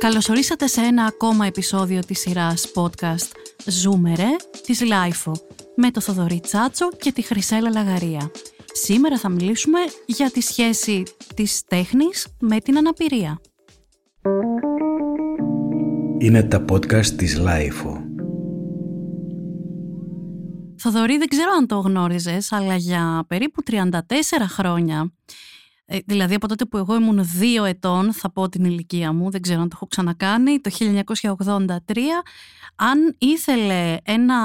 Καλωσορίσατε σε ένα ακόμα επεισόδιο της σειράς podcast «Ζούμε ρε» της LiFO με το Θοδωρή Τσάτσο και τη Χρυσέλλα Λαγαρία. Σήμερα θα μιλήσουμε για τη σχέση της τέχνης με την αναπηρία. Είναι τα podcast της LiFO. Θοδωρή, δεν ξέρω αν το γνώριζες, αλλά για περίπου 34 χρόνια ε, δηλαδή από τότε που εγώ ήμουν δύο ετών, θα πω την ηλικία μου, δεν ξέρω αν το έχω ξανακάνει, το 1983, αν ήθελε ένα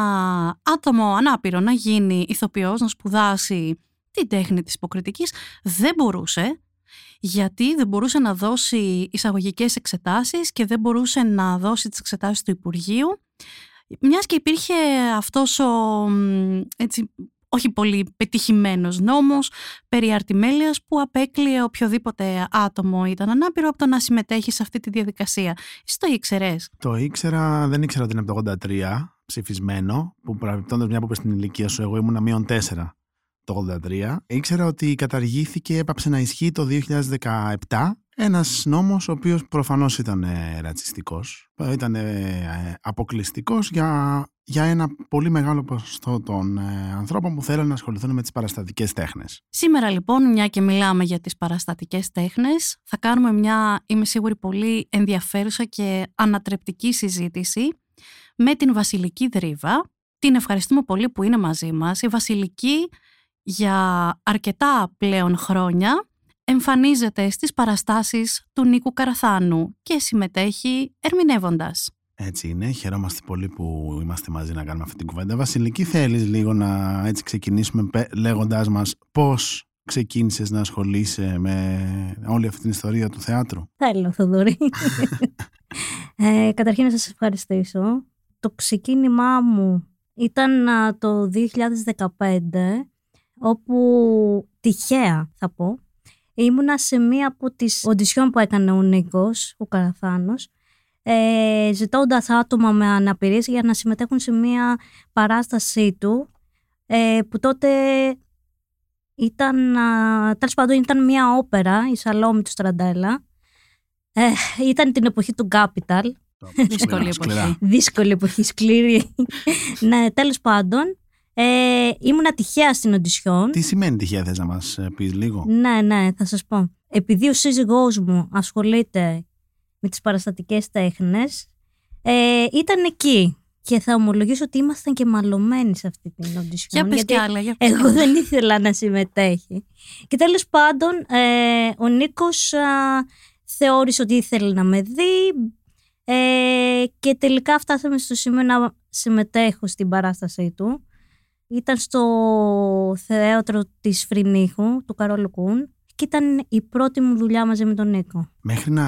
άτομο ανάπηρο να γίνει ηθοποιός, να σπουδάσει την τέχνη της υποκριτικής, δεν μπορούσε, γιατί δεν μπορούσε να δώσει εισαγωγικές εξετάσεις και δεν μπορούσε να δώσει τις εξετάσεις του Υπουργείου, μιας και υπήρχε αυτός ο έτσι, όχι πολύ πετυχημένος νόμος περί αρτιμέλειας που απέκλειε οποιοδήποτε άτομο ήταν ανάπηρο από το να συμμετέχει σε αυτή τη διαδικασία. Εσύ το ήξερες; Το ήξερα, δεν ήξερα ότι είναι από το 83 ψηφισμένο, που παραπιπτόντας μια που είπες στην ηλικία σου, εγώ ήμουν μείον 4 το 83. Ήξερα ότι καταργήθηκε, έπαψε να ισχύει το 2017 ένας νόμος ο οποίος προφανώς ήταν ε, ρατσιστικός, ήταν ε, αποκλειστικός για, για ένα πολύ μεγάλο ποσοστό των ε, ανθρώπων που θέλουν να ασχοληθούν με τις παραστατικές τέχνες. Σήμερα λοιπόν, μια και μιλάμε για τις παραστατικές τέχνες, θα κάνουμε μια, είμαι σίγουρη, πολύ ενδιαφέρουσα και ανατρεπτική συζήτηση με την Βασιλική Δρίβα. Την ευχαριστούμε πολύ που είναι μαζί μας. Η Βασιλική για αρκετά πλέον χρόνια εμφανίζεται στις παραστάσεις του Νίκου Καραθάνου και συμμετέχει ερμηνεύοντας. Έτσι είναι, χαιρόμαστε πολύ που είμαστε μαζί να κάνουμε αυτή την κουβέντα. Βασιλική, θέλεις λίγο να έτσι ξεκινήσουμε λέγοντάς μας πώς ξεκίνησες να ασχολείσαι με όλη αυτή την ιστορία του θεάτρου; Θέλω, Θοδωρή. ε, καταρχήν να σας ευχαριστήσω. Το ξεκίνημά μου ήταν το 2015, όπου τυχαία θα πω, ήμουνα σε μία από τις οντισιόν που έκανε ο Νίκος, ο Καραθάνος, ε, ζητώντας άτομα με αναπηρίες για να συμμετέχουν σε μία παράστασή του, ε, που τότε ήταν, τέλος πάντων ήταν μία όπερα, η Σαλόμη του Στραντέλα. Ε, ήταν την εποχή του Capital. Δύσκολη εποχή. Δύσκολη εποχή, σκληρή. ναι, τέλος πάντων, ε, ήμουνα τυχαία στην οντισιόν. Τι σημαίνει τυχαία, θες να μας ε, πεις λίγο; Ναι, ναι, θα σας πω. Επειδή ο σύζυγός μου ασχολείται με τις παραστατικές τέχνες, ε, ήταν εκεί. Και θα ομολογήσω ότι ήμασταν και μαλωμένοι σε αυτή την οντισιόν. Για πες άλλα, για Εγώ δεν ήθελα να συμμετέχει. Και τέλος πάντων, ε, ο Νίκος θεώρησε ότι ήθελε να με δει ε, και τελικά φτάσαμε στο σημείο να συμμετέχω στην παράστασή του. Ήταν στο θέατρο της Φρυνίχου, του Καρόλου Κούν και ήταν η πρώτη μου δουλειά μαζί με τον Νίκο. Μέχρι να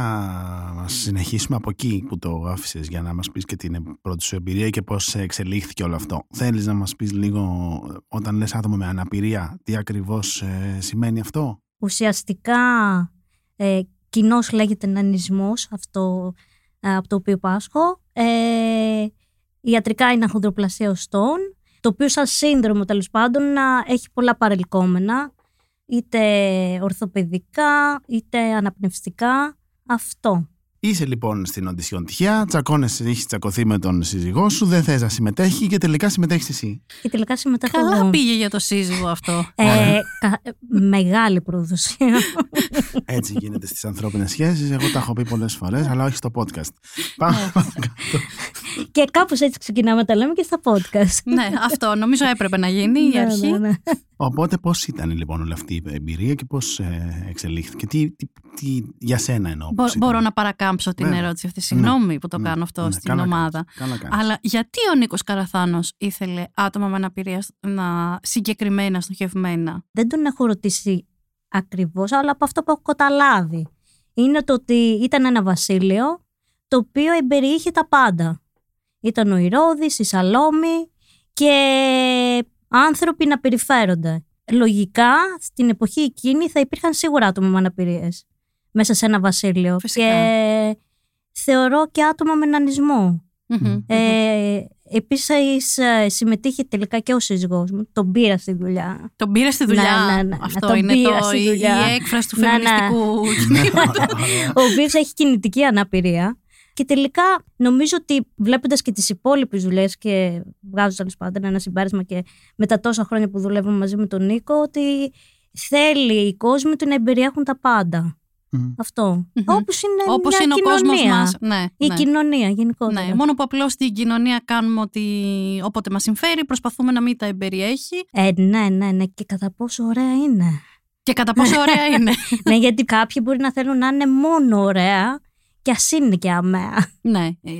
μας συνεχίσουμε από εκεί που το άφησες για να μας πεις και την πρώτη σου εμπειρία και πώς εξελίχθηκε όλο αυτό. Θέλεις να μας πεις λίγο όταν λες άτομο με αναπηρία τι ακριβώς ε, σημαίνει αυτό; Ουσιαστικά ε, κοινώς λέγεται νανισμός αυτό ε, από το οποίο πάσχω. Ε, ιατρικά είναι αχονδροπλασία οστών το οποίο σαν σύνδρομο τέλος πάντων έχει πολλά παρελκόμενα, είτε ορθοπαιδικά, είτε αναπνευστικά, αυτό. Είσαι λοιπόν στην οντισιόν τυχαία, τσακώνεσαι, έχεις τσακωθεί με τον σύζυγό σου, δεν θες να συμμετέχει και τελικά συμμετέχεις εσύ. Και τελικά συμμετέχω Καλά εγώ. πήγε για το σύζυγο αυτό. Ε, κα- μεγάλη προδοσία. Έτσι γίνεται στις ανθρώπινες σχέσεις. Εγώ τα έχω πει πολλές φορές, αλλά όχι στο podcast. Πάμε παρακάτω. και κάπως έτσι ξεκινάμε τα λέμε και στα podcast. ναι, αυτό νομίζω έπρεπε να γίνει η Ναι, αρχή. ναι, ναι. Οπότε πώς ήταν λοιπόν όλη αυτή η εμπειρία και πώς εξελίχθηκε; Τι, τι, τι για σένα εννοώ. Μπο- πώς ήταν; μπορώ να παρακάμψω την Βέβαια. ερώτηση αυτή. Συγγνώμη που το Ναι, κάνω αυτό ναι, στην καλά ομάδα. κάνεις, καλά κάνεις. Αλλά γιατί ο Νίκος Καραθάνος ήθελε άτομα με αναπηρία να συγκεκριμένα στοχευμένα; δεν τον έχω ρωτήσει ακριβώς, αλλά από αυτό που έχω καταλάβει. Είναι το ότι ήταν ένα βασίλειο το οποίο εμπεριείχε τα πάντα. Ήταν ο Ηρώδης, η Σαλόμη και άνθρωποι να περιφέρονται. Λογικά, στην εποχή εκείνη θα υπήρχαν σίγουρα άτομα με αναπηρίες μέσα σε ένα βασίλειο. Φυσικά. Και θεωρώ και άτομα με νανισμό. Μμμ. Ε, Επίσης ε, συμμετείχε τελικά και ο σύζυγός μου. Τον πήρα στη δουλειά. Τον πήρες στη δουλειά; Ναι, ναι, ναι, Αυτό τον είναι πήρα το, στη η, δουλειά. η έκφραση του Ναι, ναι. φεμινιστικού ο οποίος έχει κινητική αναπηρία. Και τελικά νομίζω ότι βλέποντας και τις υπόλοιπες δουλειές και βγάζω τέλος πάντων ένα συμπέρασμα και με τα τόσα χρόνια που δουλεύουμε μαζί με τον Νίκο, ότι θέλει οι κόσμοι του να εμπεριέχουν τα πάντα. Μμμ. Αυτό. Μμμ. Όπως είναι Όπως μια είναι ο κοινωνία. κόσμος μας. Ναι, Η ναι. κοινωνία γενικότερα. Ναι, μόνο που απλώς στην κοινωνία κάνουμε ότι όποτε μας συμφέρει προσπαθούμε να μην τα εμπεριέχει Ε, ναι, ναι, ναι. Και κατά πόσο ωραία είναι. και κατά πόσο ωραία είναι. ναι, γιατί κάποιοι μπορεί να θέλουν να είναι μόνο ωραία και ας είναι και αμαία. ναι, ε, ε,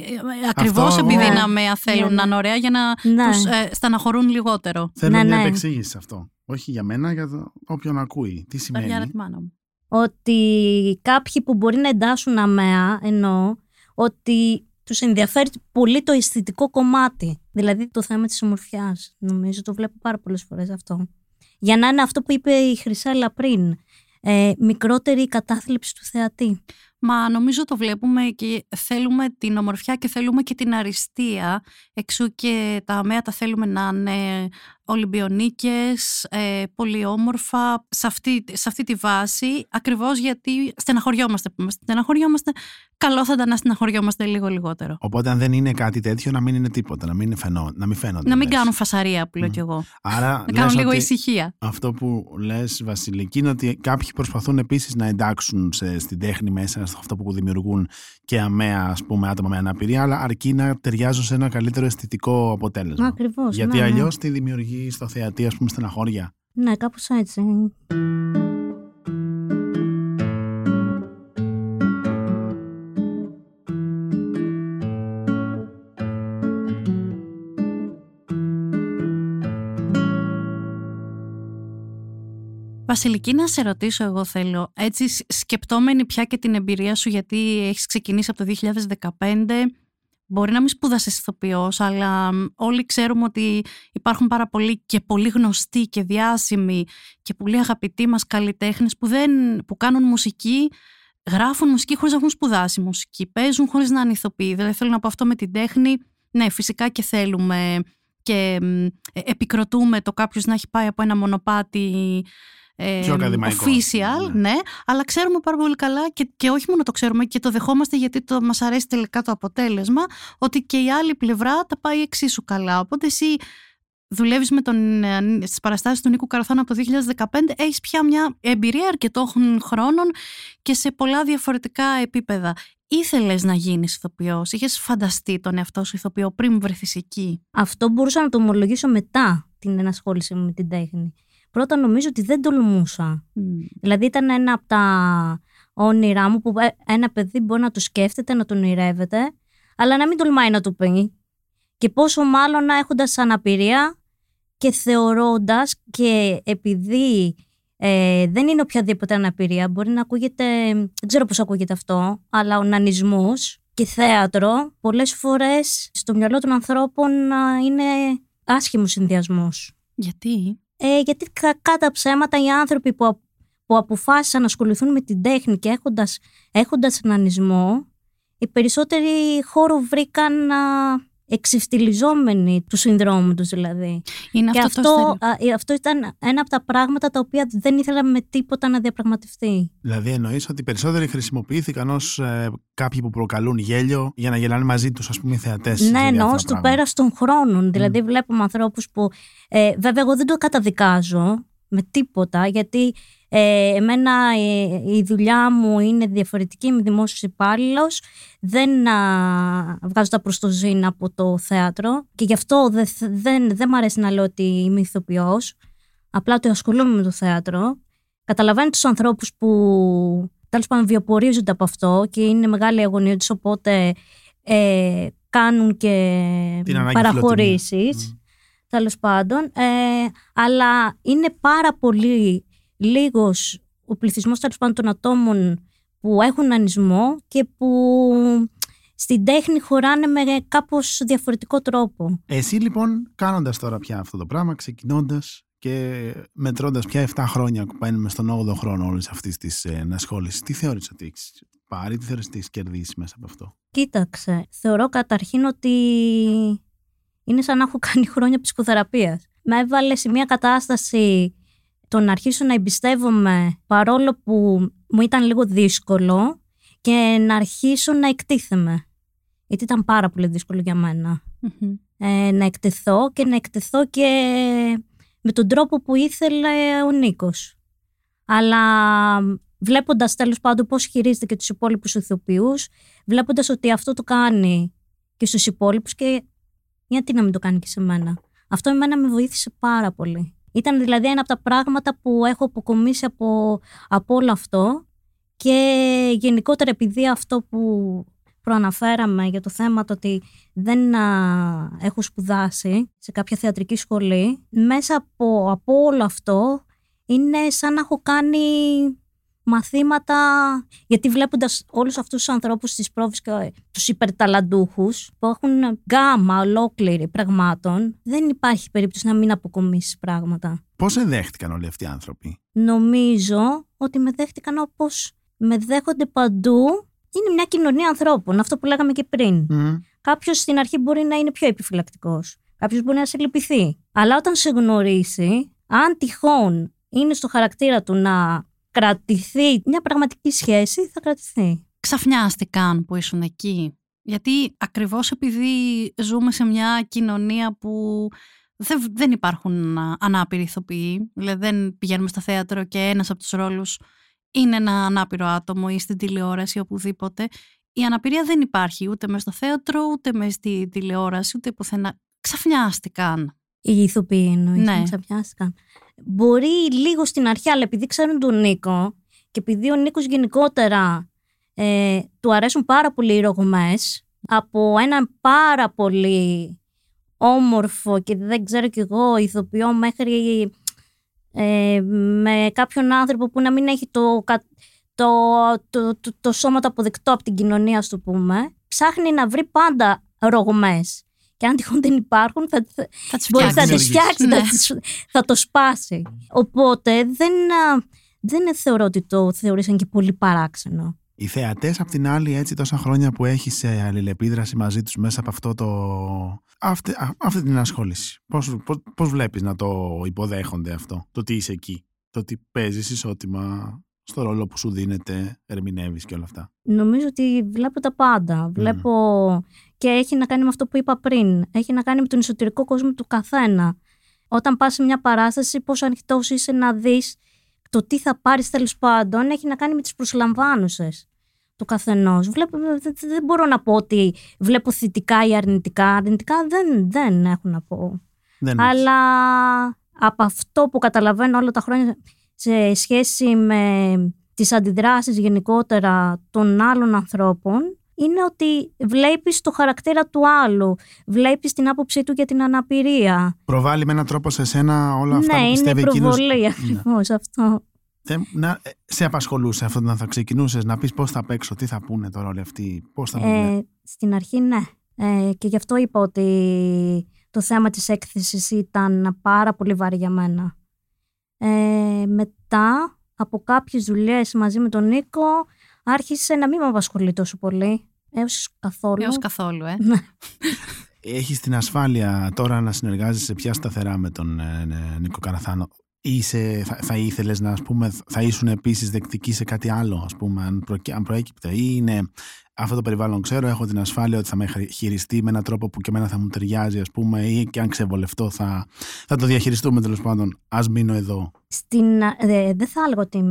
ακριβώς Αυτό- επειδή Ναι. είναι αμαία θέλουν Ναι, να είναι ωραία για να Ναι. τους ε, στεναχωρούν λιγότερο. Θέλω Ναι, μια ναι. επεξήγηση σε αυτό. Όχι για μένα, για το όποιον ακούει. Τι Βαριά ρε σημαίνει; τη μάνα μου. Ότι κάποιοι που μπορεί να εντάσσουν αμαία εννοώ ότι τους ενδιαφέρει πολύ το αισθητικό κομμάτι. Δηλαδή το θέμα της ομορφιάς. Νομίζω το βλέπω πάρα πολλές φορές αυτό. Για να είναι αυτό που είπε η Χρυσάλα πριν. Ε, μικρότερη η κατάθλιψη του θεατή. Μα νομίζω το βλέπουμε και θέλουμε την ομορφιά και θέλουμε και την αριστεία. Εξού και τα αμαία τα θέλουμε να είναι Ολυμπιονίκες, ε, πολύ όμορφα, σε αυτή, σε αυτή τη βάση, ακριβώς γιατί στεναχωριόμαστε που είμαστε. Στεναχωριόμαστε, καλό θα ήταν να στεναχωριόμαστε λίγο λιγότερο. Οπότε, αν δεν είναι κάτι τέτοιο, να μην είναι τίποτα, να μην, είναι φαινό, να μην φαίνονται. Να μην λες. κάνουν φασαρία που λέω Μμ. κι εγώ. Άρα, Να λες κάνουν λίγο ότι ησυχία. αυτό που λες Βασιλική είναι ότι κάποιοι προσπαθούν επίσης να εντάξουν σε, στην τέχνη μέσα, σε αυτό που δημιουργούν και αμαία ας πούμε άτομα με αναπηρία, αλλά αρκεί να ταιριάζουν σε ένα καλύτερο αισθητικό αποτέλεσμα. Ακριβώς. Γιατί ναι, ναι. αλλιώς τι δημιουργεί στο θεατή ας πούμε στεναχώρια; Ναι, κάπως έτσι. Βασιλική, να σε ρωτήσω εγώ θέλω, έτσι σ- σκεπτόμενη πια και την εμπειρία σου γιατί έχεις ξεκινήσει από το 2015, μπορεί να μην σπούδασες ηθοποιός, αλλά μ, όλοι ξέρουμε ότι υπάρχουν πάρα πολλοί και πολύ γνωστοί και διάσημοι και πολύ αγαπητοί μας καλλιτέχνες που, δεν, που κάνουν μουσική, γράφουν μουσική χωρίς να έχουν σπουδάσει μουσική, παίζουν χωρίς να είναι ηθοποιοί. Δηλαδή θέλω να πω αυτό με την τέχνη, ναι φυσικά και θέλουμε και μ, ε, επικροτούμε το κάποιος να έχει πάει από ένα μονοπάτι ε, Πιο ακαδημαϊκό, official, ναι. ναι. αλλά ξέρουμε πάρα πολύ καλά και, και όχι μόνο το ξέρουμε και το δεχόμαστε γιατί το, μας αρέσει τελικά το αποτέλεσμα ότι και η άλλη πλευρά τα πάει εξίσου καλά. Οπότε εσύ δουλεύεις με τον, ε, στις παραστάσεις του Νίκου Καραθάνα από το 2015, έχεις πια μια εμπειρία αρκετών χρόνων και σε πολλά διαφορετικά επίπεδα. Ήθελες να γίνεις ηθοποιός, είχες φανταστεί τον εαυτό σου ηθοποιό πριν βρεθείς εκεί; Αυτό μπορούσα να το ομολογήσω μετά την ενασχόληση μου με την τέχνη. Πρώτα νομίζω ότι δεν τολμούσα. Δηλαδή ήταν ένα από τα όνειρά μου που ε, ένα παιδί μπορεί να το σκέφτεται, να τον ονειρεύεται, αλλά να μην τολμάει να το πει. Και πόσο μάλλον να έχοντας αναπηρία και θεωρώντας και επειδή ε, δεν είναι οποιαδήποτε αναπηρία, μπορεί να ακούγεται, δεν ξέρω πώς ακούγεται αυτό, αλλά ο νανισμός και θέατρο πολλές φορές στο μυαλό των ανθρώπων α, είναι άσχημος συνδυασμός. Γιατί; Ε, γιατί κακά τα ψέματα οι άνθρωποι που, α- που αποφάσισαν να ασχοληθούν με την τέχνη και έχοντας, έχοντας νανισμό, οι περισσότεροι χώρο βρήκαν α, εξυφτιλιζόμενοι του συνδρόμου τους δηλαδή. Είναι και αυτό, το αυτό, στερεό- α, ε, αυτό ήταν ένα από τα πράγματα τα οποία δεν ήθελα με τίποτα να διαπραγματευτεί. Δηλαδή εννοείς ότι περισσότεροι χρησιμοποιήθηκαν ως ε, κάποιοι που προκαλούν γέλιο για να γελάνε μαζί τους ας πούμε οι θεατές. σε Ναι, εννοώ διάφορα στο πράγματα. πέρα των χρόνων. Δηλαδή, βλέπουμε ανθρώπους που. Ε, βέβαια, εγώ δεν το καταδικάζω με τίποτα, γιατί ε, εμένα ε, η δουλειά μου είναι διαφορετική, είμαι δημόσιος υπάλληλος. Δεν α, βγάζω τα προστοζήν από το θέατρο και γι' αυτό δεν, δεν, δεν μ' αρέσει να λέω ότι είμαι ηθοποιός. Απλά ότι ασχολούμαι με το θέατρο. Καταλαβαίνω τους ανθρώπους που τέλος πάντων βιοπορίζονται από αυτό και είναι μεγάλη η αγωνία τους, οπότε ε, κάνουν και Την ανάγκη παραχωρήσεις, φιλοτιμίας. Μμ. τέλος πάντων. Ε, αλλά είναι πάρα πολύ λίγος ο πληθυσμός τέλος πάντων των ατόμων που έχουν ανισμό και που στην τέχνη χωράνε με κάπως διαφορετικό τρόπο. Εσύ λοιπόν κάνοντας τώρα πια αυτό το πράγμα, ξεκινώντας και μετρώντας πια 7 χρόνια που μπαίνουμε στον 8ο χρόνο όλης αυτής της ε, ενασχόλησης, τι θεώρησες ότι έχεις πάρει, τι θεώρησες ότι έχεις κερδίσει μέσα από αυτό; Κοίταξε, θεωρώ καταρχήν ότι είναι σαν να έχω κάνει χρόνια ψυχοθεραπείας. Με έβαλε σε μια κατάσταση το να αρχίσω να εμπιστεύομαι παρόλο που μου ήταν λίγο δύσκολο και να αρχίσω να εκτίθεμαι. Γιατί ήταν πάρα πολύ δύσκολο για μενα Ε, να εκτεθώ και να εκτεθώ και με τον τρόπο που ήθελε ο Νίκος. Αλλά βλέποντας τέλος πάντων πώς χειρίζεται και τους υπόλοιπους ηθοποιούς, βλέποντας ότι αυτό το κάνει και στους υπόλοιπους και γιατί να μην το κάνει και σε μένα. Αυτό εμένα με βοήθησε πάρα πολύ. Ήταν δηλαδή ένα από τα πράγματα που έχω αποκομίσει από, από όλο αυτό. Και γενικότερα επειδή αυτό που προαναφέραμε για το θέμα το ότι δεν έχω σπουδάσει σε κάποια θεατρική σχολή, μέσα από, από όλο αυτό είναι σαν να έχω κάνει μαθήματα, γιατί βλέποντας όλους αυτούς τους ανθρώπους στις πρόβες και τους υπερταλαντούχους που έχουν γκάμα ολόκληρη πραγμάτων, δεν υπάρχει περίπτωση να μην αποκομίσεις πράγματα. Πώς σε δέχτηκαν όλοι αυτοί οι άνθρωποι; Νομίζω ότι με δέχτηκαν όπως με δέχονται παντού. Είναι μια κοινωνία ανθρώπων, αυτό που λέγαμε και πριν. Mm. Κάποιος στην αρχή μπορεί να είναι πιο επιφυλακτικός. Κάποιος μπορεί να σε λυπηθεί. Αλλά όταν σε γνωρίσει, αν τυχόν είναι στο χαρακτήρα του να κρατηθεί μια πραγματική σχέση, θα κρατηθεί. Ξαφνιάστηκαν που ήσουν εκεί. Γιατί ακριβώς επειδή ζούμε σε μια κοινωνία που δεν, υπάρχουν ανάπηροι ηθοποιοί, δηλαδή δεν πηγαίνουμε στο θέατρο και ένας από τους ρόλους είναι ένα ανάπηρο άτομο ή στην τηλεόραση ή οπουδήποτε. Η αναπηρία δεν υπάρχει ούτε μες στο θέατρο, ούτε μες στη τηλεόραση, ούτε πουθενά. Ξαφνιάστηκαν. Οι ηθοποιοί εννοείς, ναι. ξαφνιάστηκαν. Μπορεί λίγο στην αρχή, αλλά επειδή ξέρουν τον Νίκο και επειδή ο Νίκος γενικότερα ε, του αρέσουν πάρα πολύ οι ρογμές, από έναν πάρα πολύ όμορφο και δεν ξέρω κι εγώ ηθοποιό μέχρι ε, με κάποιον άνθρωπο που να μην έχει το, το, το, το, το σώμα το αποδεκτό από την κοινωνία, στο πούμε, ψάχνει να βρει πάντα ρογμές. Και αν τυχόν δεν υπάρχουν, θα, θα, τις μπορεί, θα τις φτιάξει, ναι. θα, το σπάσει. Οπότε δεν, δεν θεωρώ ότι το θεωρήσαν και πολύ παράξενο. Οι θεατές, απ' την άλλη, έτσι τόσα χρόνια που έχεις σε αλληλεπίδραση μαζί τους μέσα από αυτό το. Αυτή, αυτή την ασχόληση. Πώς πώς, πώς βλέπεις να το υποδέχονται αυτό, το ότι είσαι εκεί, το ότι παίζεις ισότιμα; Στο ρόλο που σου δίνεται, ερμηνεύεις και όλα αυτά. Νομίζω ότι βλέπω τα πάντα. Βλέπω και έχει να κάνει με αυτό που είπα πριν. Έχει να κάνει με τον εσωτερικό κόσμο του καθένα. Όταν πας σε μια παράσταση, πόσο ανοιχτός είσαι να δεις το τι θα πάρεις τέλος πάντων έχει να κάνει με τις προσλαμβάνουσε του καθενός. Δεν μπορώ να πω ότι βλέπω θετικά ή αρνητικά. Αρνητικά δεν, δεν έχω να πω. Αλλά από αυτό που καταλαβαίνω όλα τα χρόνια σε σχέση με τις αντιδράσεις γενικότερα των άλλων ανθρώπων είναι ότι βλέπεις το χαρακτήρα του άλλου, βλέπεις την άποψή του για την αναπηρία. Προβάλλει με έναν τρόπο σε σένα όλα αυτά ναι, που πιστεύει εκείνος; Ναι, είναι προβολή ακριβώς αυτό. να, ε, σε απασχολούσε αυτό να θα ξεκινούσες να πεις πώς θα παίξω, τι θα πούνε τώρα όλοι αυτοί, πώς θα ε, Στην αρχή, ναι. Ε, και γι' αυτό είπα ότι το θέμα της έκθεσης ήταν πάρα πολύ βαρύ για μένα. Ε, μετά, από κάποιες δουλειές μαζί με τον Νίκο, άρχισε να μην με απασχολεί τόσο πολύ. Έως καθόλου. Έως καθόλου, ε. Ναι. Έχεις την ασφάλεια τώρα να συνεργάζεσαι πια σταθερά με τον ε, ε, Νίκο Καραθάνο; Είσαι, θα, θα ήθελες να, ας πούμε, θα ήσουν επίσης δεκτική σε κάτι άλλο, ας πούμε, αν, προ, αν προέκυπτε; Ή είναι αυτό το περιβάλλον ξέρω, έχω την ασφάλεια ότι θα με χειριστεί με έναν τρόπο που και εμένα θα μου ταιριάζει, ας πούμε, ή και αν ξεβολευτώ θα, θα το διαχειριστούμε τέλος πάντων. Α μείνω εδώ. Στην, ε, δεν θα έλεγα ότι,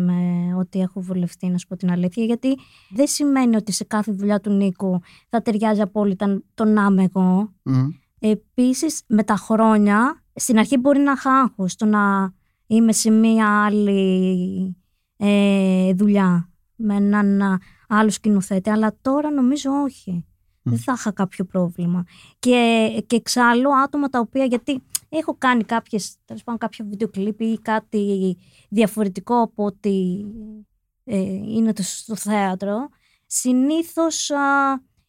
ότι έχω βολευτεί, να σου πω την αλήθεια, γιατί δεν σημαίνει ότι σε κάθε δουλειά του Νίκου θα ταιριάζει απόλυτα το να είμαι εγώ. Mm. Επίσης, με τα χρόνια, στην αρχή μπορεί να έχω το να είμαι σε μία άλλη ε, δουλειά με έναν άλλο σκηνοθέτη, αλλά τώρα νομίζω όχι. Δεν θα είχα κάποιο πρόβλημα. Και, και εξάλλου άτομα τα οποία, γιατί έχω κάνει κάποιες, τέλος πάντων κάποιο βίντεο κλίπ ή κάτι διαφορετικό από ότι ε, είναι το, στο θέατρο, συνήθως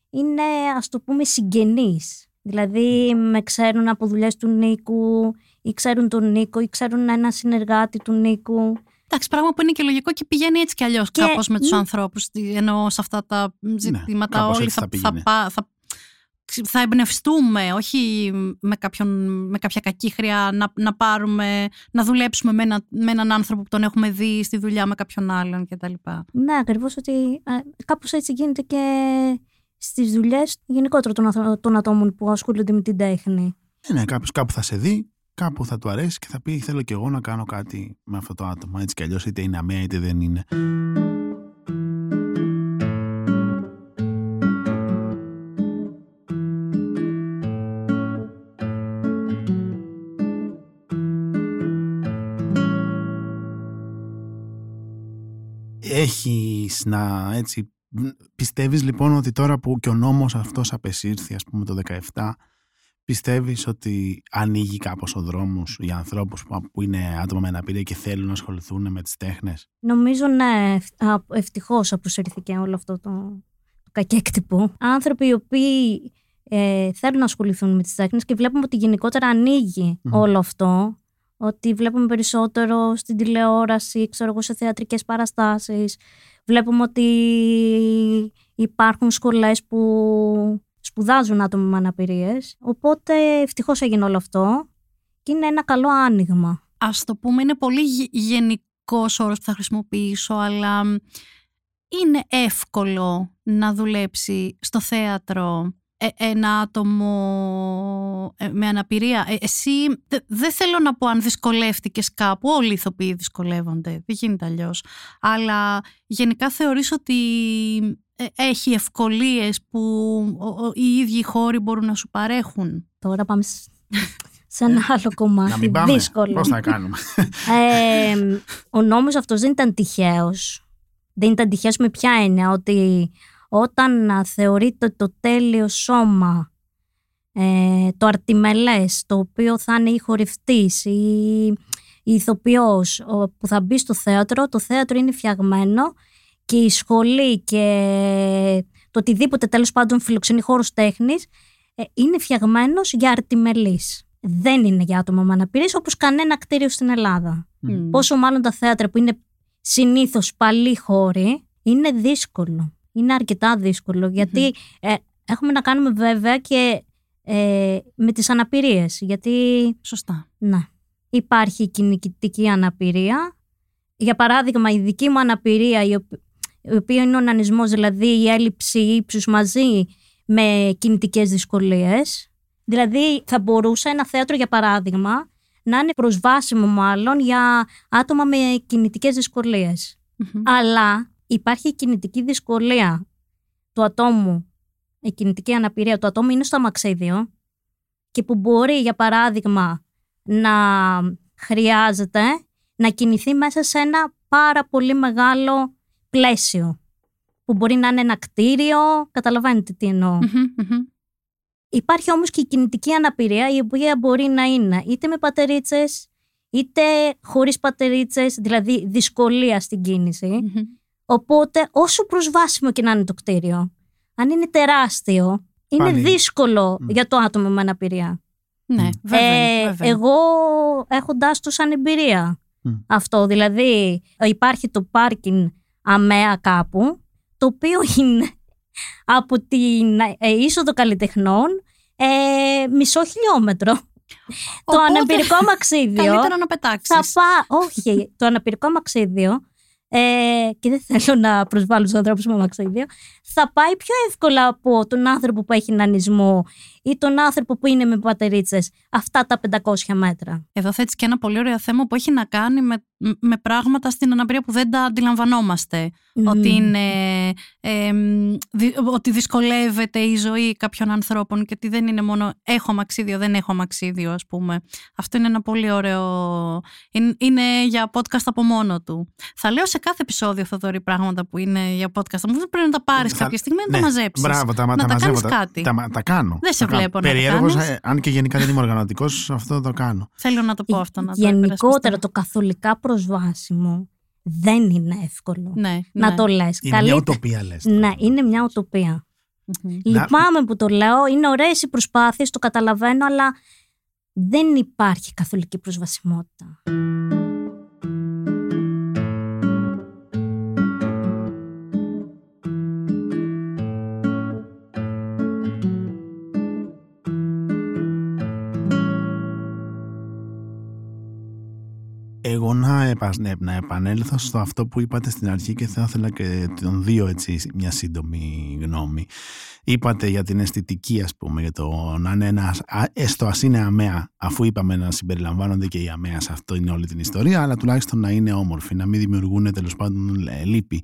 είναι ας το πούμε συγγενείς. Δηλαδή με ξέρουν από δουλειές του Νίκου ή ξέρουν τον Νίκο ή ξέρουν ένα συνεργάτη του Νίκου. Εντάξει, πράγμα που είναι και λογικό και πηγαίνει έτσι κι αλλιώς κάπως με τους ανθρώπους. Ενώ σε αυτά τα ζητήματα ναι, όλοι θα, θα, θα, θα, θα εμπνευστούμε, όχι με, κάποιον, με κάποια κακή χρειά να, να πάρουμε, να δουλέψουμε με, ένα, με έναν άνθρωπο που τον έχουμε δει στη δουλειά με κάποιον άλλον κτλ. Ναι, ακριβώς ότι κάπως έτσι γίνεται και στις δουλειές γενικότερα των, αθ- των ατόμων που ασχολούνται με την τέχνη. Ε, ναι, κάποιος κάπου θα σε δει, κάπου θα του αρέσει και θα πει θέλω και εγώ να κάνω κάτι με αυτό το άτομο. Έτσι κι αλλιώς είτε είναι αμαία είτε δεν είναι. Έχεις να έτσι... Πιστεύεις λοιπόν ότι τώρα που και ο νόμος αυτός απεσύρθη ας πούμε το 17 Πιστεύεις ότι ανοίγει κάπως ο δρόμος για ανθρώπους που- που είναι άτομα με αναπηρία και θέλουν να ασχοληθούν με τις τέχνες; Νομίζω ναι, ευτυχώς αποσυρθήκε όλο αυτό το, το κακέκτυπο. Άνθρωποι οι οποίοι ε, θέλουν να ασχοληθούν με τις τέχνες και βλέπουμε ότι γενικότερα ανοίγει Μμμ. όλο αυτό. Ότι βλέπουμε περισσότερο στην τηλεόραση, ξέρω εγώ, σε θεατρικές παραστάσεις. Βλέπουμε ότι υπάρχουν σχολές που σπουδάζουν άτομα με αναπηρίες. Οπότε ευτυχώς έγινε όλο αυτό και είναι ένα καλό άνοιγμα. Ας το πούμε, είναι πολύ γε- γενικός όρος που θα χρησιμοποιήσω, αλλά μ, είναι εύκολο να δουλέψει στο θέατρο ε, ένα άτομο ε, με αναπηρία. Ε, εσύ, δε- δεν θέλω να πω αν δυσκολεύτηκες κάπου, όλοι οι ηθοποιοί δυσκολεύονται, δεν γίνεται αλλιώς. Αλλά γενικά θεωρείς ότι ε, έχει ευκολίες που ο- ο- οι ίδιοι χώροι μπορούν να σου παρέχουν. Τώρα πάμε σ- σε ένα άλλο Να κομμάτι. μην πάμε. Δύσκολο. Πώς θα κάνουμε; Ε, ο νόμος αυτός δεν ήταν τυχαίος. Δεν ήταν τυχαίος με ποια έννοια, ότι όταν α, θεωρείται το τέλειο σώμα, ε, το αρτιμελές, το οποίο θα είναι η χορευτής, η, η ηθοποιός ο- που θα μπει στο θέατρο, το θέατρο είναι φτιαγμένο και η σχολή και το οτιδήποτε τέλος πάντων φιλοξενεί χώρος τέχνης ε, είναι φτιαγμένος για αρτιμελείς. Δεν είναι για άτομα με αναπηρίες όπως κανένα κτίριο στην Ελλάδα. Μμ. Πόσο μάλλον τα θέατρα που είναι συνήθως παλιοί χώροι, είναι δύσκολο. Είναι αρκετά δύσκολο, γιατί ε, έχουμε να κάνουμε βέβαια και ε, με τις αναπηρίες. Γιατί, Σωστά. να, υπάρχει η κινητική αναπηρία. Για παράδειγμα, η δική μου αναπηρία, η, οπ- η οποία είναι ο νανισμός, δηλαδή η έλλειψη ύψους μαζί με κινητικές δυσκολίες. Δηλαδή, θα μπορούσε ένα θέατρο, για παράδειγμα, να είναι προσβάσιμο μάλλον για άτομα με κινητικές δυσκολίες. Μμμ. Αλλά υπάρχει η κινητική δυσκολία του ατόμου, η κινητική αναπηρία του ατόμου είναι στο αμαξίδιο και που μπορεί, για παράδειγμα, να χρειάζεται να κινηθεί μέσα σε ένα πάρα πολύ μεγάλο πλαίσιο που μπορεί να είναι ένα κτίριο, καταλαβαίνετε τι εννοώ. Μμμ, μμμ. Υπάρχει όμως και η κινητική αναπηρία η οποία μπορεί να είναι είτε με πατερίτσες είτε χωρίς πατερίτσες, δηλαδή δυσκολία στην κίνηση. Μμμ. Οπότε όσο προσβάσιμο και να είναι το κτίριο, αν είναι τεράστιο, είναι Πάλι. δύσκολο Μμ. για το άτομο με αναπηρία. Ναι, βέβαια. Ε, βέβαια. εγώ έχοντας το σαν εμπειρία Μμ. αυτό, δηλαδή υπάρχει το πάρκινγκ αμαία κάπου, το οποίο είναι από την ε, είσοδο καλλιτεχνών ε, μισό χιλιόμετρο. το Οπότε, αναπηρικό μαξίδιο Καλύτερα να θα πετάξεις. πά... Όχι, το αναπηρικό μαξίδιο ε, και δεν θέλω να προσβάλλω τους ανθρώπους με μαξίδιο θα πάει πιο εύκολα από τον άνθρωπο που έχει νανισμό ή τον άνθρωπο που είναι με πατερίτσες αυτά τα 500 μέτρα. Εδώ θέτεις και ένα πολύ ωραίο θέμα που έχει να κάνει με, με πράγματα στην αναπηρία που δεν τα αντιλαμβανόμαστε. Ότι, είναι, ε, μ, δυ- ότι δυσκολεύεται η ζωή κάποιων ανθρώπων και ότι δεν είναι μόνο έχω αμαξίδιο, δεν έχω αμαξίδιο ας πούμε. Αυτό είναι ένα πολύ ωραίο... Είναι, είναι για podcast από μόνο του. Θα λέω σε κάθε επεισόδιο θα δωρεί πράγματα που είναι για podcast. Μου δεν πρέπει να τα πάρεις Θα- κάποια στιγμή να Ναι, τα μαζέψεις. Μπράβο, τα, να τα, τα μαζεύω. κάνεις τα, κάτι. Τα, τα κάνω. Δεν σε τα κάνω. Βλέπω να τα Περιέργως, κάνεις. ε, αν και γενικά δεν είμαι οργανωτικός, αυτό το κάνω. Θέλω να το πω αυτό. Να το Γενικότερα υπερασπιστώ. το καθολικά προσβάσιμο δεν είναι εύκολο Ναι, να ναι. το λες. Είναι μια ουτοπία, λες. Ναι, είναι μια ουτοπία. Μμμ. Λυπάμαι που το λέω, είναι ωραίες οι προσπάθειες, το καταλαβαίνω, αλλά δεν υπάρχει καθολική προσβασιμότητα. Εγώ να, επα, ναι, να επανέλθω στο αυτό που είπατε στην αρχή και θα ήθελα και τον δύο έτσι μια σύντομη γνώμη. Είπατε για την αισθητική ας πούμε, για το να είναι ένα, έστω ας είναι αμαία, αφού είπαμε να συμπεριλαμβάνονται και οι αμαία σε αυτό είναι όλη την ιστορία, αλλά τουλάχιστον να είναι όμορφοι, να μην δημιουργούν τέλος πάντων λύπη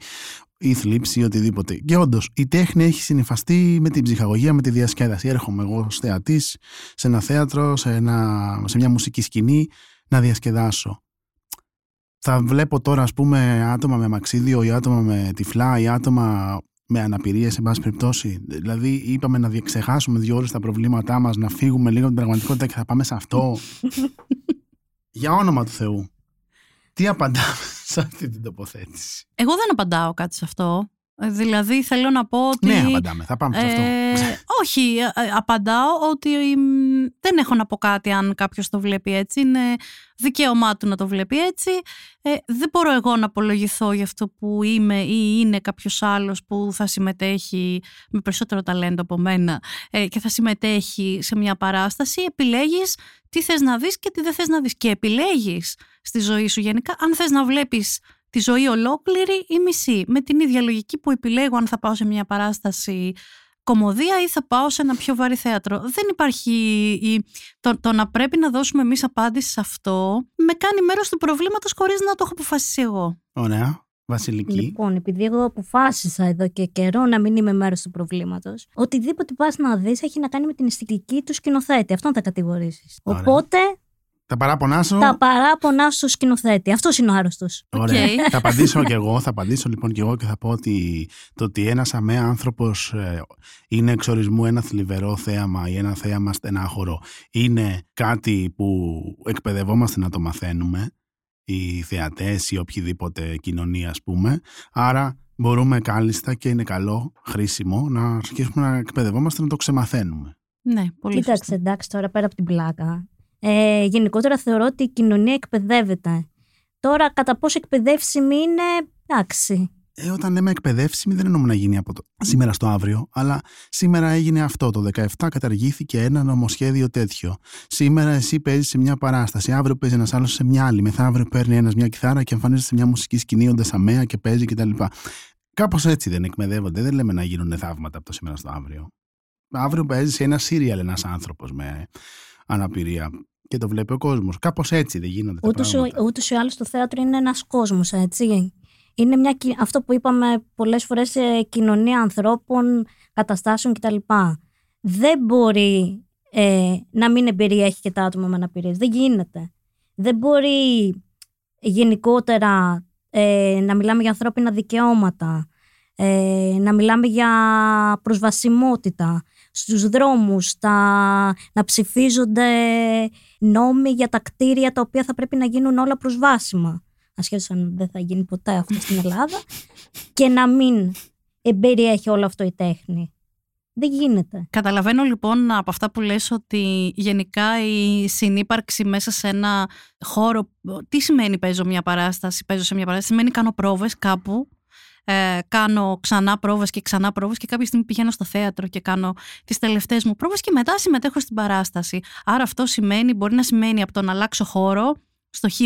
ή θλίψη ή οτιδήποτε. Και όντως, η τέχνη έχει συνειφαστεί με την ψυχαγωγία, με τη διασκέδαση. Έρχομαι εγώ ως θεατής σε ένα θέατρο, σε, ένα, σε μια μουσική σκηνή να διασκεδάσω. Θα βλέπω τώρα, ας πούμε, άτομα με μαξίδιο ή άτομα με τυφλά ή άτομα με αναπηρία, σε πάση περιπτώσει. Δηλαδή, είπαμε να διεξεχάσουμε δύο ώρες τα προβλήματά μας, να φύγουμε λίγο από την πραγματικότητα και θα πάμε σε αυτό. Για όνομα του Θεού. Τι απαντάμε σε αυτή την τοποθέτηση; Εγώ δεν απαντάω κάτι σε αυτό. Ε, δηλαδή θέλω να πω ότι... Ναι, απαντάμε. Θα πάμε σε αυτό. Ε, όχι, ε, απαντάω ότι δεν έχω να πω κάτι αν κάποιος το βλέπει έτσι. Είναι δικαίωμά του να το βλέπει έτσι. δεν μπορώ εγώ να απολογηθώ για αυτό που είμαι ή είναι κάποιος άλλος που θα συμμετέχει με περισσότερο ταλέντο από μένα και θα συμμετέχει σε μια παράσταση. Επιλέγεις τι θες να δεις και τι δεν θες να δεις. Και επιλέγεις στη ζωή σου γενικά αν θες να βλέπεις τη ζωή ολόκληρη ή μισή. Με την ίδια λογική που επιλέγω αν θα πάω σε μια παράσταση κομμωδία ή θα πάω σε ένα πιο βαρύ θέατρο. Δεν υπάρχει. Το, το να πρέπει να δώσουμε εμείς απάντηση σε αυτό με κάνει μέρος του προβλήματος χωρίς να το έχω αποφασίσει εγώ. Ωραία. Βασιλική. Λοιπόν, επειδή εγώ αποφάσισα εδώ και καιρό να μην είμαι μέρος του προβλήματος, οτιδήποτε πας να δεις έχει να κάνει με την αισθητική του σκηνοθέτη. Αυτόν θα κατηγορήσεις. Οπότε τα παράπονά σου. Τα παράπονά σου σκηνοθέτη. Αυτός είναι ο άρρωστος. Ωραία. Okay. θα απαντήσω και εγώ. Θα απαντήσω λοιπόν και εγώ και θα πω ότι το ότι ένας αμαία άνθρωπος ε, είναι εξορισμού ένα θλιβερό θέαμα ή ένα θέαμα στενάχωρο είναι κάτι που εκπαιδευόμαστε να το μαθαίνουμε οι θεατές ή οποιοδήποτε κοινωνία ας πούμε. Άρα μπορούμε κάλλιστα και είναι καλό, χρήσιμο να αρχίσουμε να εκπαιδευόμαστε να το ξεμαθαίνουμε. Ναι, πολύ Κοίταξε, εντάξει, τώρα πέρα από την πλάκα. Ε, γενικότερα θεωρώ ότι η κοινωνία εκπαιδεύεται. Τώρα, κατά πόσο εκπαιδεύσιμη είναι, εντάξει. Ε, όταν λέμε εκπαιδεύσιμη, δεν εννοούμε να γίνει από το σήμερα στο αύριο, αλλά σήμερα έγινε αυτό. Το 17 καταργήθηκε ένα νομοσχέδιο τέτοιο. Σήμερα εσύ παίζεις σε μια παράσταση, αύριο παίζει ένας άλλος σε μια άλλη. Μεθαύριο παίρνει ένας μια κιθάρα και εμφανίζεται σε μια μουσική σκηνή, όντα αμαία και παίζει κτλ. Κάπως έτσι δεν εκπαιδεύονται. Δεν λέμε να γίνουν θαύματα από το σήμερα στο αύριο. Αύριο παίζει σε ένα σύριαλ ένας άνθρωπος με αναπηρία και το βλέπει ο κόσμος. Κάπως έτσι δεν γίνονται. Ούτως ή άλλως το θέατρο είναι ένας κόσμος, έτσι. Είναι μια, αυτό που είπαμε πολλές φορές σε κοινωνία ανθρώπων, καταστάσεων κτλ. Δεν μπορεί ε, να μην εμπεριέχει και τα άτομα με αναπηρίες. Δεν γίνεται. Δεν μπορεί γενικότερα ε, να μιλάμε για ανθρώπινα δικαιώματα, ε, να μιλάμε για προσβασιμότητα, στους δρόμους, τα, να ψηφίζονται νόμοι για τα κτίρια τα οποία θα πρέπει να γίνουν όλα προσβάσιμα. Ασχέτως αν δεν θα γίνει ποτέ αυτό στην Ελλάδα. και να μην εμπεριέχει όλο αυτό η τέχνη. Δεν γίνεται. Καταλαβαίνω λοιπόν από αυτά που λες ότι γενικά η συνύπαρξη μέσα σε ένα χώρο. Τι σημαίνει παίζω μια παράσταση, παίζω σε μια παράσταση, σημαίνει κάνω πρόβες κάπου ε, κάνω ξανά πρόβες και ξανά πρόβες και κάποια στιγμή πηγαίνω στο θέατρο και κάνω τις τελευταίες μου πρόβες και μετά συμμετέχω στην παράσταση. Άρα αυτό σημαίνει, μπορεί να σημαίνει από το να αλλάξω χώρο, στο χ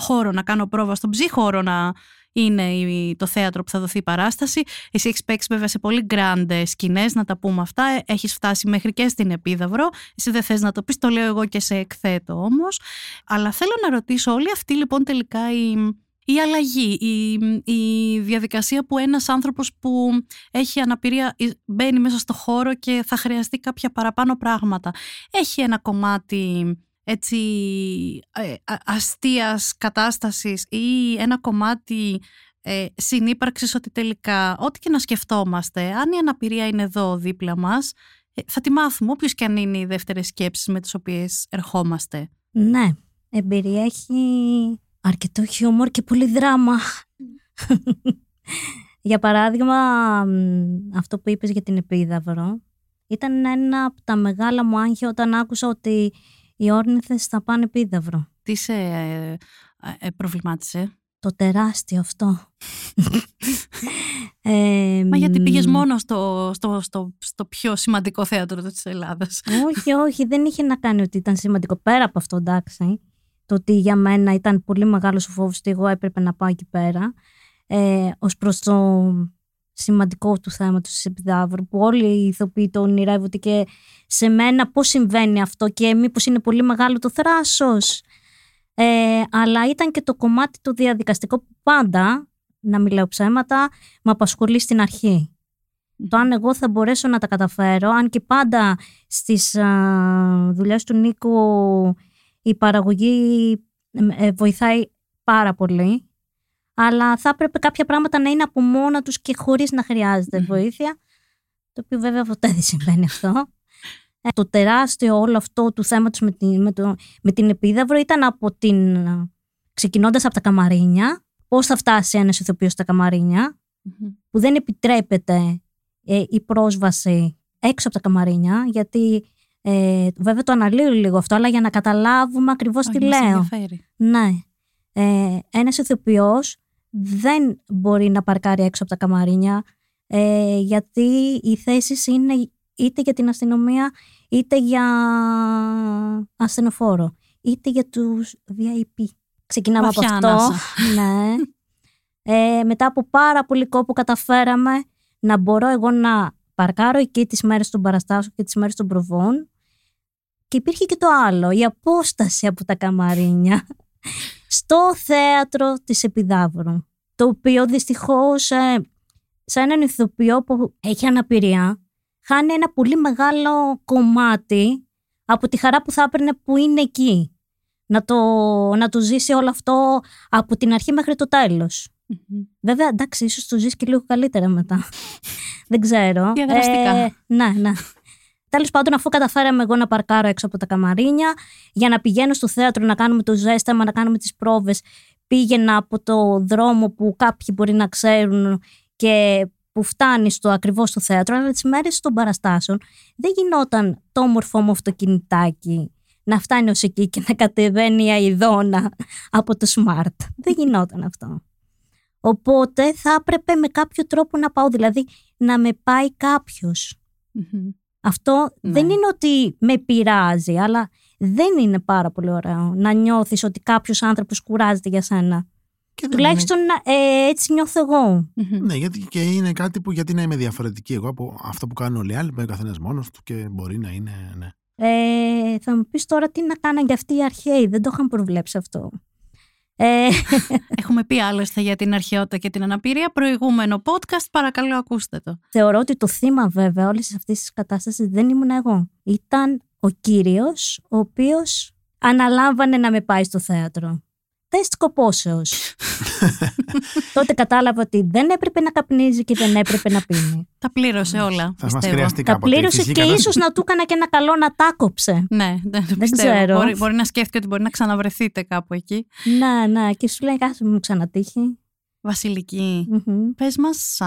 χώρο να κάνω πρόβα, στον ψ χώρο να είναι το θέατρο που θα δοθεί η παράσταση. Εσύ έχεις παίξει βέβαια σε πολύ γκράντες σκηνές, να τα πούμε αυτά. Έχεις φτάσει μέχρι και στην Επίδαυρο. Εσύ δεν θες να το πεις, το λέω εγώ και σε εκθέτω όμως. Αλλά θέλω να ρωτήσω, όλη αυτή λοιπόν τελικά η, η αλλαγή, η, η διαδικασία που ένας άνθρωπος που έχει αναπηρία ε, μπαίνει μέσα στο χώρο και θα χρειαστεί κάποια παραπάνω πράγματα. Έχει ένα κομμάτι έτσι ε, αστείας κατάστασης ή ένα κομμάτι ε, συνύπαρξης ότι τελικά ό,τι και να σκεφτόμαστε, αν η αναπηρία είναι εδώ δίπλα μας, ε, θα τη μάθουμε όποιος και αν είναι οι δεύτερες σκέψεις με τις οποίες ερχόμαστε. Ναι, εμπεριέχει αρκετό χιούμορ και πολύ δράμα. για παράδειγμα, αυτό που είπες για την Επίδαυρο, ήταν ένα από τα μεγάλα μου άγχη όταν άκουσα ότι οι όρνηθες θα πάνε Επίδαυρο. Τι σε ε, ε, προβλημάτισε; Το τεράστιο αυτό. ε, Μα γιατί πήγες μόνο στο, στο, στο, στο πιο σημαντικό θέατρο της Ελλάδας; όχι, όχι, δεν είχε να κάνει ότι ήταν σημαντικό. Πέρα από αυτό, εντάξει. Το ότι για μένα ήταν πολύ μεγάλος ο φόβος ότι εγώ έπρεπε να πάω εκεί πέρα ε, ως προς το σημαντικό του θέματος της επιδαύρου που όλοι οι ηθοποιοί το ονειρεύονται και σε μένα πώς συμβαίνει αυτό και μήπως είναι πολύ μεγάλο το θράσος. Ε, αλλά ήταν και το κομμάτι το διαδικαστικό που πάντα να μην λέω ψέματα με απασχολεί στην αρχή. Το αν εγώ θα μπορέσω να τα καταφέρω αν και πάντα στις α, δουλειές του Νίκου η παραγωγή ε, βοηθάει πάρα πολύ αλλά θα έπρεπε κάποια πράγματα να είναι από μόνα τους και χωρίς να χρειάζεται βοήθεια, το οποίο βέβαια ποτέ δεν συμβαίνει αυτό. Ε, το τεράστιο όλο αυτό του θέματος με την, με, το, με την επίδαυρο ήταν από την, ξεκινώντας από τα καμαρίνια, πώς θα φτάσει ένας ηθοποιός στα καμαρινια που δεν επιτρέπεται ε, η πρόσβαση έξω από τα καμαρίνια, γιατί ε, βέβαια το αναλύω λίγο αυτό, αλλά για να καταλάβουμε ακριβώς τι λέω. Ναι. Ε, ένας ηθοποιός δεν μπορεί να παρκάρει έξω από τα καμαρίνια ε, γιατί οι θέσεις είναι είτε για την αστυνομία είτε για ασθενοφόρο είτε για τους VIP. Ξεκινάμε από αυτό. ναι. Ε, μετά από πάρα πολύ κόπο καταφέραμε να μπορώ εγώ να παρκάρω εκεί τις μέρες των παραστάσεων και τις μέρες των προβών και υπήρχε και το άλλο, η απόσταση από τα καμαρίνια στο θέατρο της Επιδαύρου, το οποίο δυστυχώς ε, σε έναν ηθοποιό που έχει αναπηρία χάνει ένα πολύ μεγάλο κομμάτι από τη χαρά που θα έπαιρνε που είναι εκεί. Να το, να το ζήσει όλο αυτό από την αρχή μέχρι το τελος Βέβαια, εντάξει, ίσως το ζήσει και λίγο καλύτερα μετά. Δεν ξέρω. Διαδραστικά. Ε, ναι, ναι. Τέλος πάντων, αφού καταφέραμε εγώ να παρκάρω έξω από τα καμαρίνια, για να πηγαίνω στο θέατρο να κάνουμε το ζέσταμα, να κάνουμε τις πρόβες, πήγαινα από το δρόμο που κάποιοι μπορεί να ξέρουν και που φτάνει στο ακριβώς στο θέατρο, αλλά τις μέρες των παραστάσεων δεν γινόταν το όμορφο μου αυτοκινητάκι να φτάνει ως εκεί και να κατεβαίνει η αηδόνα από το smart. Δεν γινόταν αυτό. Οπότε θα έπρεπε με κάποιο τρόπο να πάω, δηλαδή να με πάει κάποιος. Αυτό ναι. δεν είναι ότι με πειράζει, αλλά δεν είναι πάρα πολύ ωραίο να νιώθεις ότι κάποιος άνθρωπος κουράζεται για σένα. Και Τουλάχιστον ε, έτσι νιώθω εγώ. Ναι, γιατί και είναι κάτι που γιατί να είμαι διαφορετική εγώ από αυτό που κάνουν όλοι οι άλλοι, ο καθένας μόνος του και μπορεί να είναι. Ναι. Ε, θα μου πεις τώρα τι να κάναν και αυτοί οι αρχαίοι. Δεν το είχαν προβλέψει αυτό. Ε... Έχουμε πει άλλωστε για την αρχαιότητα και την αναπηρία. Προηγούμενο podcast, παρακαλώ ακούστε το. Θεωρώ ότι το θύμα βέβαια όλης αυτής της κατάστασης δεν ήμουν εγώ. Ήταν ο κύριος, ο οποίος αναλάμβανε να με πάει στο θέατρο. Τεστ κοπόσεως. Τότε κατάλαβα ότι δεν έπρεπε να καπνίζει και δεν έπρεπε να πίνει. Τα πλήρωσε όλα. Θα μας χρειαστεί Τα πλήρωσε και ίσως να του έκανα και ένα καλό να τάκοψε. Ναι, δεν, δεν ξέρω. Μπορεί, μπορεί να σκέφτηκε ότι μπορεί να ξαναβρεθείτε κάπου εκεί. Ναι, ναι. Και σου λέει κάτι μου ξανατύχει. Βασιλική, mm-hmm. πες μας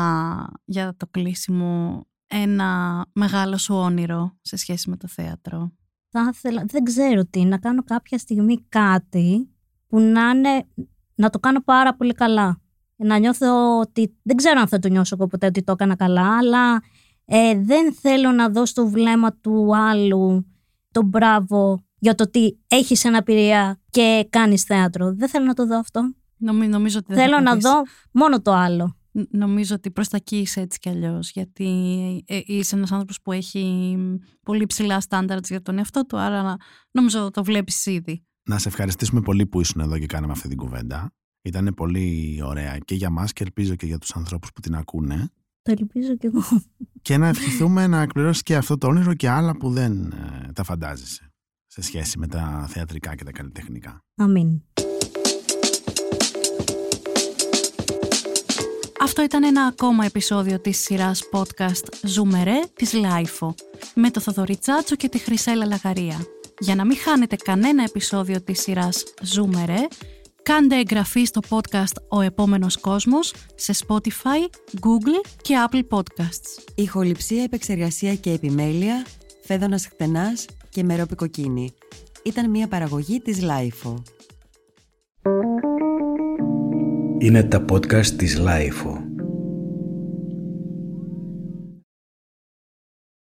για το κλείσιμο ένα μεγάλο σου όνειρο σε σχέση με το θέατρο. Θα ήθελα, δεν ξέρω τι, να κάνω κάποια στιγμή κάτι που να είναι, να το κάνω πάρα πολύ καλά. Να νιώθω ότι, δεν ξέρω αν θα το νιώσω εγώ ποτέ ότι το έκανα καλά, αλλά ε, δεν θέλω να δω στο βλέμμα του άλλου τον μπράβο για το ότι έχεις αναπηρία και κάνεις θέατρο. Δεν θέλω να το δω αυτό. Νομίζω ότι δεν Θέλω να δω μόνο το άλλο νομίζω ότι προς τα εκεί είσαι έτσι κι αλλιώς γιατί ε, είσαι ένας άνθρωπος που έχει πολύ ψηλά στάνταρτς για τον εαυτό του άρα νομίζω το βλέπεις ήδη. Να σε ευχαριστήσουμε πολύ που ήσουν εδώ και κάναμε αυτή την κουβέντα. Ήταν πολύ ωραία και για μας και ελπίζω και για τους ανθρώπους που την ακούνε. Το ελπίζω κι εγώ. Και να ευχηθούμε να εκπληρώσεις και αυτό το όνειρο και άλλα που δεν ε, τα φαντάζεσαι σε σχέση με τα θεατρικά και τα καλλιτεχνικά. Αμήν. Αυτό ήταν ένα ακόμα επεισόδιο της σειράς podcast «Ζούμε ρε» της LiFO με το Θοδωρή Τσάτσο και τη Χρυσέλλα Λαγαρία. Για να μην χάνετε κανένα επεισόδιο της σειράς «Ζούμε ρε», κάντε εγγραφή στο podcast «Ο Επόμενος Κόσμος» σε Spotify, Google και Apple Podcasts. Ηχοληψία, επεξεργασία και επιμέλεια, Φαίδωνας Κτενάς και Μερόπη Κοκκίνη. Ήταν μια παραγωγή της LiFO. Είναι τα podcast της Λάιφο.